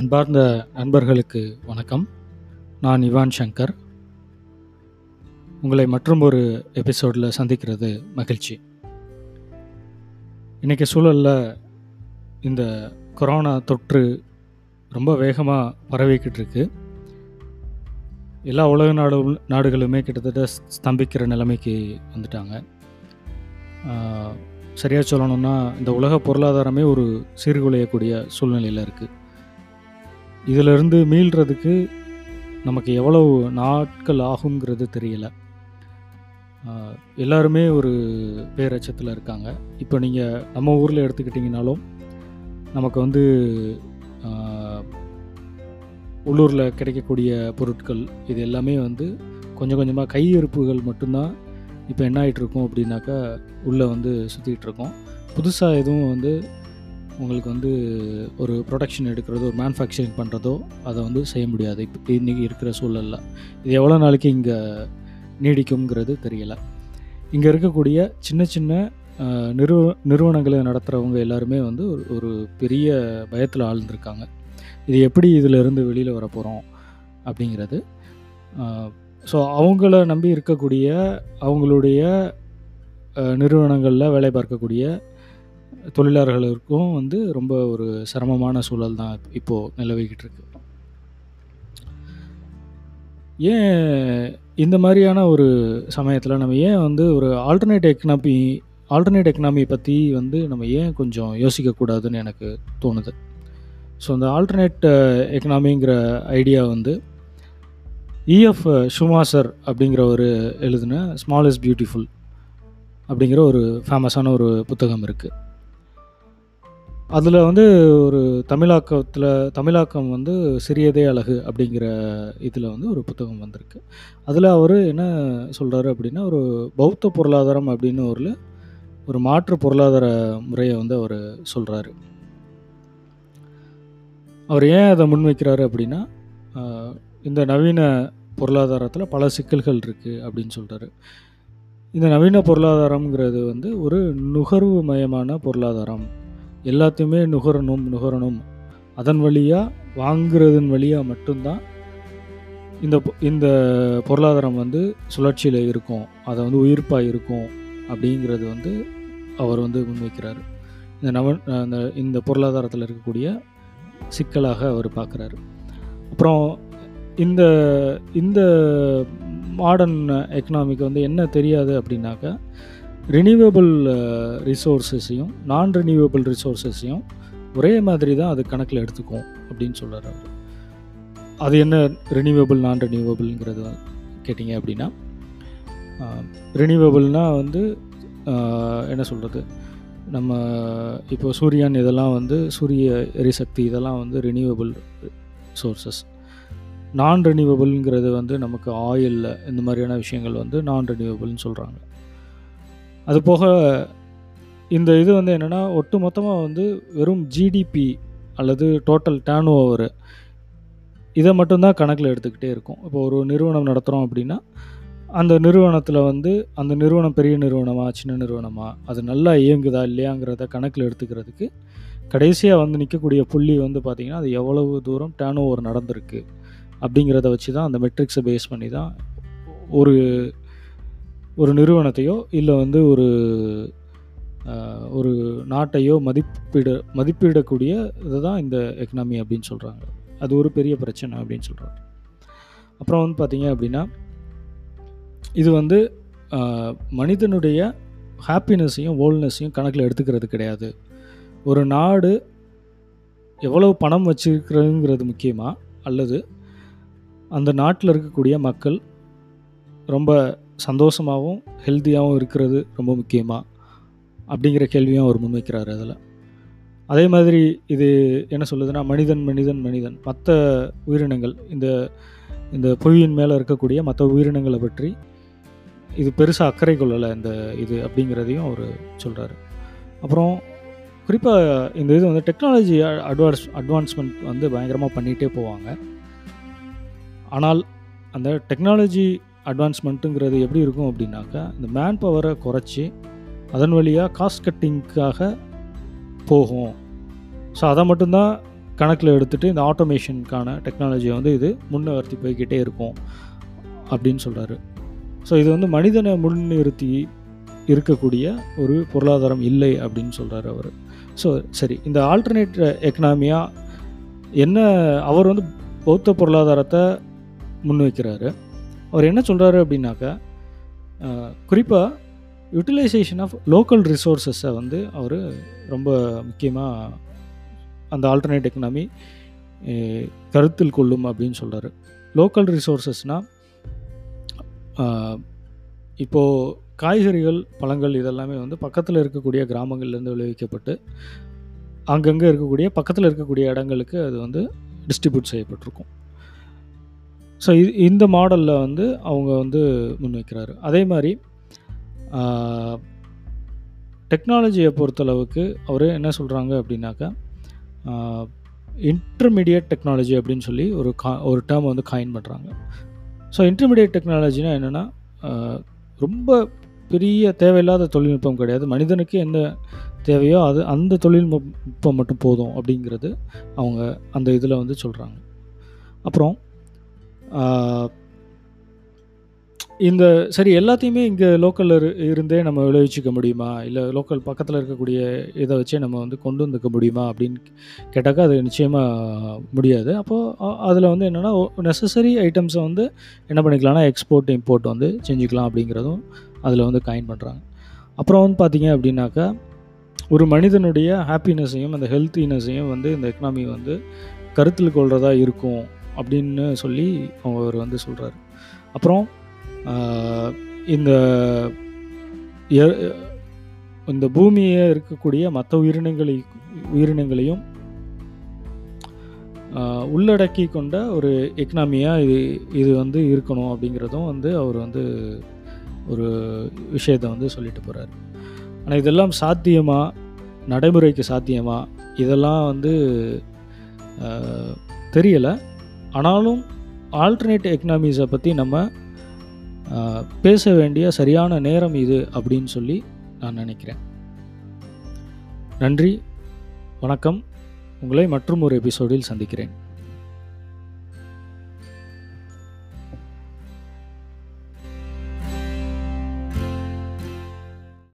அன்பார்ந்த நண்பர்களுக்கு வணக்கம். நான் இவான் சங்கர். உங்களை மற்றும் ஒரு எபிசோடில் சந்திக்கிறது மகிழ்ச்சி. இன்றைக்கி சூழலில் இந்த கொரோனா தொற்று ரொம்ப வேகமாக பரவிக்கிட்டு இருக்கு எல்லா உலக நாடு நாடுகளுமே கிட்டத்தட்ட ஸ்தம்பிக்கிற நிலைமைக்கு வந்துட்டாங்க. சரியாக சொல்லணும்னா இந்த உலக பொருளாதாரமே ஒரு சீர்குலையக்கூடிய சூழ்நிலையில் இருக்குது இதிலிருந்து மீள்றதுக்கு நமக்கு எவ்வளவு நாட்கள் ஆகுங்கிறது தெரியல. எல்லாருமே ஒரு பேரச்சத்தில் இருக்காங்க. இப்போ நீங்கள் நம்ம ஊரில் எடுத்துக்கிட்டிங்கனாலும் நமக்கு வந்து உள்ளூரில் கிடைக்கக்கூடிய பொருட்கள் இது எல்லாமே வந்து கொஞ்சம் கொஞ்சமாக கையிருப்புகள் மட்டும்தான் இப்போ என்ன ஆகிட்டுருக்கோம் அப்படின்னாக்கா உள்ளே வந்து சுற்றிக்கிட்டு இருக்கோம். புதுசாக எதுவும் வந்து உங்களுக்கு வந்து ஒரு ப்ரொடக்ஷன் எடுக்கிறதோ ஒரு மேனுஃபேக்சரிங் பண்ணுறதோ அதை வந்து செய்ய முடியாது. இப்போ இன்றைக்கி இருக்கிற சூழலில். இது எவ்வளோ நாளைக்கு இங்கே நீடிக்குங்கிறது தெரியலை. இங்கே இருக்கக்கூடிய சின்ன சின்ன நிறுவ நிறுவனங்களை நடத்துகிறவங்க எல்லாருமே வந்து ஒரு ஒரு பெரிய பயத்தில் ஆழ்ந்திருக்காங்க. இது எப்படி இதிலிருந்து வெளியில் வர போகிறோம் அப்படிங்கிறது. ஸோ அவங்கள நம்பி இருக்கக்கூடிய அவங்களுடைய நிறுவனங்களில் வேலை பார்க்கக்கூடிய தொழிலாளர்களுக்கும் வந்து ரொம்ப ஒரு சிரமமான சூழல் தான் இப்போது நிலவிக்கிட்டு இருக்கு ஏன் இந்த மாதிரியான ஒரு சமயத்தில் நம்ம ஏன் வந்து ஒரு ஆல்டர்னேட் எக்கனாமி ஆல்டர்னேட் எக்கனாமி பற்றி வந்து நம்ம ஏன் கொஞ்சம் யோசிக்கக்கூடாதுன்னு எனக்கு தோணுது. ஸோ அந்த ஆல்டர்னேட் எக்கனாமிங்கிற ஐடியா வந்து இஎஃப் ஷுமாசர் அப்படிங்கிற ஒரு எழுதின ஸ்மால் இஸ் பியூட்டிஃபுல் அப்படிங்கிற ஒரு ஃபேமஸான ஒரு புத்தகம் இருக்குது அதில் வந்து ஒரு தமிழாக்கத்தில் தமிழாக்கம் வந்து சிறியதே அழகு அப்படிங்கிற இதில் வந்து ஒரு புத்தகம் வந்திருக்கு. அதில் அவர் என்ன சொல்கிறாரு அப்படின்னா ஒரு பௌத்த பொருளாதாரம் அப்படின்னு ஒரு ஒரு மாற்று பொருளாதார முறையை வந்து அவர் சொல்கிறாரு அவர் ஏன் அதை முன்வைக்கிறாரு அப்படின்னா இந்த நவீன பொருளாதாரத்தில் பல சிக்கல்கள் இருக்குது அப்படின்னு சொல்கிறாரு இந்த நவீன பொருளாதாரம்ங்கிறது வந்து ஒரு நுகர்வு மயமான பொருளாதாரம் எல்லாத்தையுமே நுகரணும் நுகரணும். அதன் வழியாக வாங்குறதன் வழியாக மட்டும்தான் இந்த இந்த பொருளாதாரம் வந்து சுழற்சியில் இருக்கும். அதை வந்து உயிர்ப்பாக இருக்கும் அப்படிங்கிறது வந்து அவர் வந்து முன்வைக்கிறார். இந்த நவ அந்த இந்த பொருளாதாரத்தில் இருக்கக்கூடிய சிக்கலாக அவர் பார்க்குறாரு. அப்புறம் இந்த இந்த மாடர்ன் எக்கனாமிக்கு வந்து என்ன தெரியாது அப்படின்னாக்கா ரினியூவபிள் ரிசோர்ஸஸையும் நான் ரினியூவபிள் ரிசோர்ஸஸையும் ஒரே மாதிரி தான் அது கணக்கில் எடுத்துக்கும் அப்படின்னு சொல்கிறார் அவர். அது என்ன ரினியூவபிள் நான் ரினியூவபிள்ங்கிறது கேட்டிங்க அப்படின்னா ரினியூவபிள்னால் வந்து என்ன சொல்கிறது நம்ம இப்போ சூரியன் இதெல்லாம் வந்து சூரிய எரிசக்தி இதெல்லாம் வந்து ரினியூவபிள் சோர்சஸ் நான் ரினியூவபிள்ங்கிறது வந்து நமக்கு ஆயில் இந்த மாதிரியான விஷயங்கள் வந்து நான் ரினியூவபிள்னு சொல்கிறாங்க அது போக இந்த இது வந்து என்னென்னா ஒட்டு மொத்தமாக வந்து வெறும் ஜிடிபி அல்லது டோட்டல் டேர்ன் ஓவர் இதை மட்டும்தான் கணக்கில் எடுத்துக்கிட்டே இருக்கும். இப்போ ஒரு நிறுவனம் நடத்துகிறோம் அப்படின்னா அந்த நிறுவனத்தில் வந்து அந்த நிறுவனம் பெரிய நிறுவனமா சின்ன நிறுவனமா அது நல்லா இயங்குதா இல்லையாங்கிறத கணக்கில் எடுத்துக்கிறதுக்கு கடைசியாக வந்து நிற்கக்கூடிய புள்ளி வந்து பார்த்திங்கன்னா அது எவ்வளவு தூரம் டேர்ன் ஓவர் நடந்திருக்கு அப்படிங்கிறத வச்சு தான் அந்த மெட்ரிக்ஸை பேஸ் பண்ணி தான் ஒரு ஒரு நிறுவனத்தையோ இல்லை வந்து ஒரு ஒரு நாட்டையோ மதிப்பிட மதிப்பிடக்கூடிய இதை தான் இந்த எக்கனாமி அப்படின்னு சொல்கிறாங்க அது ஒரு பெரிய பிரச்சனை அப்படின்னு சொல்கிறாங்க அப்புறம் வந்து பார்த்திங்க அப்படின்னா இது வந்து மனிதனுடைய ஹாப்பினஸையும் ஓல்னஸையும் கணக்கில் எடுத்துக்கிறது கிடையாது. ஒரு நாடு எவ்வளவு பணம் வச்சுருக்கிறதுங்கிறது முக்கியமாக அல்லது அந்த நாட்டில் இருக்கக்கூடிய மக்கள் ரொம்ப சந்தோஷமாகவும் ஹெல்த்தியாகவும் இருக்கிறது ரொம்ப முக்கியமாக அப்படிங்கிற கேள்வியும் அவர் முன்வைக்கிறார் அதில். அதே மாதிரி இது என்ன சொல்லுதுன்னா மனிதன் மனிதன் மனிதன். மற்ற உயிரினங்கள் இந்த இந்த புவியின் மேலே இருக்கக்கூடிய மற்ற உயிரினங்களை பற்றி இது பெருசாக அக்கறை கொள்ளலை இந்த இது அப்படிங்கிறதையும் அவர் சொல்கிறாரு அப்புறம் குறிப்பாக இந்த இது வந்து டெக்னாலஜி அட்வான்ஸ் அட்வான்ஸ்மெண்ட் வந்து பயங்கரமாக பண்ணிகிட்டே போவாங்க. ஆனால் அந்த டெக்னாலஜி அட்வான்ஸ்மெண்ட்டுங்கிறது எப்படி இருக்கும் அப்படின்னாக்கா இந்த மேன் பவரை குறைச்சி அதன் வழியாக காஸ்ட் கட்டிங்க்காக போகும். ஸோ அதை மட்டும்தான் கணக்கில் எடுத்துகிட்டு இந்த ஆட்டோமேஷனுக்கான டெக்னாலஜியை வந்து இது முன்னவர்த்தி போய்கிட்டே இருக்கும் அப்படின்னு சொல்கிறாரு ஸோ இது வந்து மனிதனை முன்னிறுத்தி இருக்கக்கூடிய ஒரு பொருளாதாரம் இல்லை அப்படின்னு சொல்கிறார் அவர். ஸோ சரி இந்த ஆல்டர்னேட் எக்கனாமியாக என்ன அவர் வந்து பௌத்த பொருளாதாரத்தை முன்வைக்கிறாரு. அவர் என்ன சொல்கிறாரு அப்படின்னாக்கா குறிப்பாக யூட்டிலைசேஷன் ஆஃப் லோக்கல் ரிசோர்ஸஸை வந்து அவர் ரொம்ப முக்கியமாக அந்த ஆல்டர்னேட் எக்கனாமி கருத்தில் கொள்ளும் அப்படின்னு சொல்கிறாரு லோக்கல் ரிசோர்ஸஸ்னால் இப்போது காய்கறிகள் பழங்கள் இதெல்லாமே வந்து பக்கத்தில் இருக்கக்கூடிய கிராமங்கள்லேருந்து விளைவிக்கப்பட்டு அங்கங்கே இருக்கக்கூடிய பக்கத்தில் இருக்கக்கூடிய இடங்களுக்கு அது வந்து டிஸ்ட்ரிபியூட் செய்யப்பட்டிருக்கும். ஸோ இது இந்த மாடலில் வந்து அவங்க வந்து முன்வைக்கிறாரு. அதே மாதிரி டெக்னாலஜியை பொறுத்தளவுக்கு அவர் என்ன சொல்கிறாங்க அப்படின்னாக்கா இன்டர்மீடியட் டெக்னாலஜி அப்படின்னு சொல்லி ஒரு கா ஒரு டேர்ம் வந்து காயின் பண்ணுறாங்க ஸோ இன்டர்மீடியட் டெக்னாலஜினா என்னென்னா ரொம்ப பெரிய தேவையில்லாத தொழில்நுட்பம் கிடையாது. மனிதனுக்கு என்ன தேவையோ அது அந்த தொழில்நுட்பம் மட்டும் போதும் அப்படிங்கிறது அவங்க அந்த இதில் வந்து சொல்கிறாங்க அப்புறம் இந்த சரி எல்லாத்தையுமே இங்கே லோக்கலில் இருந்தே நம்ம விளைவிச்சிக்க முடியுமா? இல்லை லோக்கல் பக்கத்தில் இருக்கக்கூடிய இதை வச்சே நம்ம வந்து கொண்டு வந்துக்க முடியுமா? அப்படின்னு கேட்டாக்கா அது நிச்சயமாக முடியாது. அப்போது அதில் வந்து என்னென்னா நெசசரி ஐட்டம்ஸை வந்து என்ன பண்ணிக்கலாம்னா எக்ஸ்போர்ட் இம்போர்ட் வந்து செஞ்சுக்கலாம் அப்படிங்கிறதும் அதில் வந்து காயின் பண்ணுறாங்க அப்புறம் வந்து பார்த்திங்க அப்படின்னாக்கா ஒரு மனிதனுடைய ஹாப்பினஸையும் அந்த ஹெல்த்தினஸையும் வந்து இந்த எக்கனாமி வந்து கருத்தில் கொள்கிறதா இருக்கும். அப்படின்னு சொல்லி அவர் வந்து சொல்கிறாரு அப்புறம் இந்த இந்த பூமியை இருக்கக்கூடிய மற்ற உயிரினங்களை உயிரினங்களையும் உள்ளடக்கி கொண்ட ஒரு எக்கனாமியாக இது இது வந்து இருக்கணும் அப்படிங்கிறதும் வந்து அவர் வந்து ஒரு விஷயத்தை வந்து சொல்லிட்டு போகிறார் ஆனால் இதெல்லாம் சாத்தியமா? நடைமுறைக்கு சாத்தியமா? இதெல்லாம் வந்து தெரியலை. ஆனாலும் ஆல்டர்னேட் எக்கனாமிஸை பற்றி நம்ம பேச வேண்டிய சரியான நேரம் இது அப்படின்னு சொல்லி நான் நினைக்கிறேன். நன்றி வணக்கம். உங்களை மற்றும் ஒரு எபிசோடில் சந்திக்கிறேன்.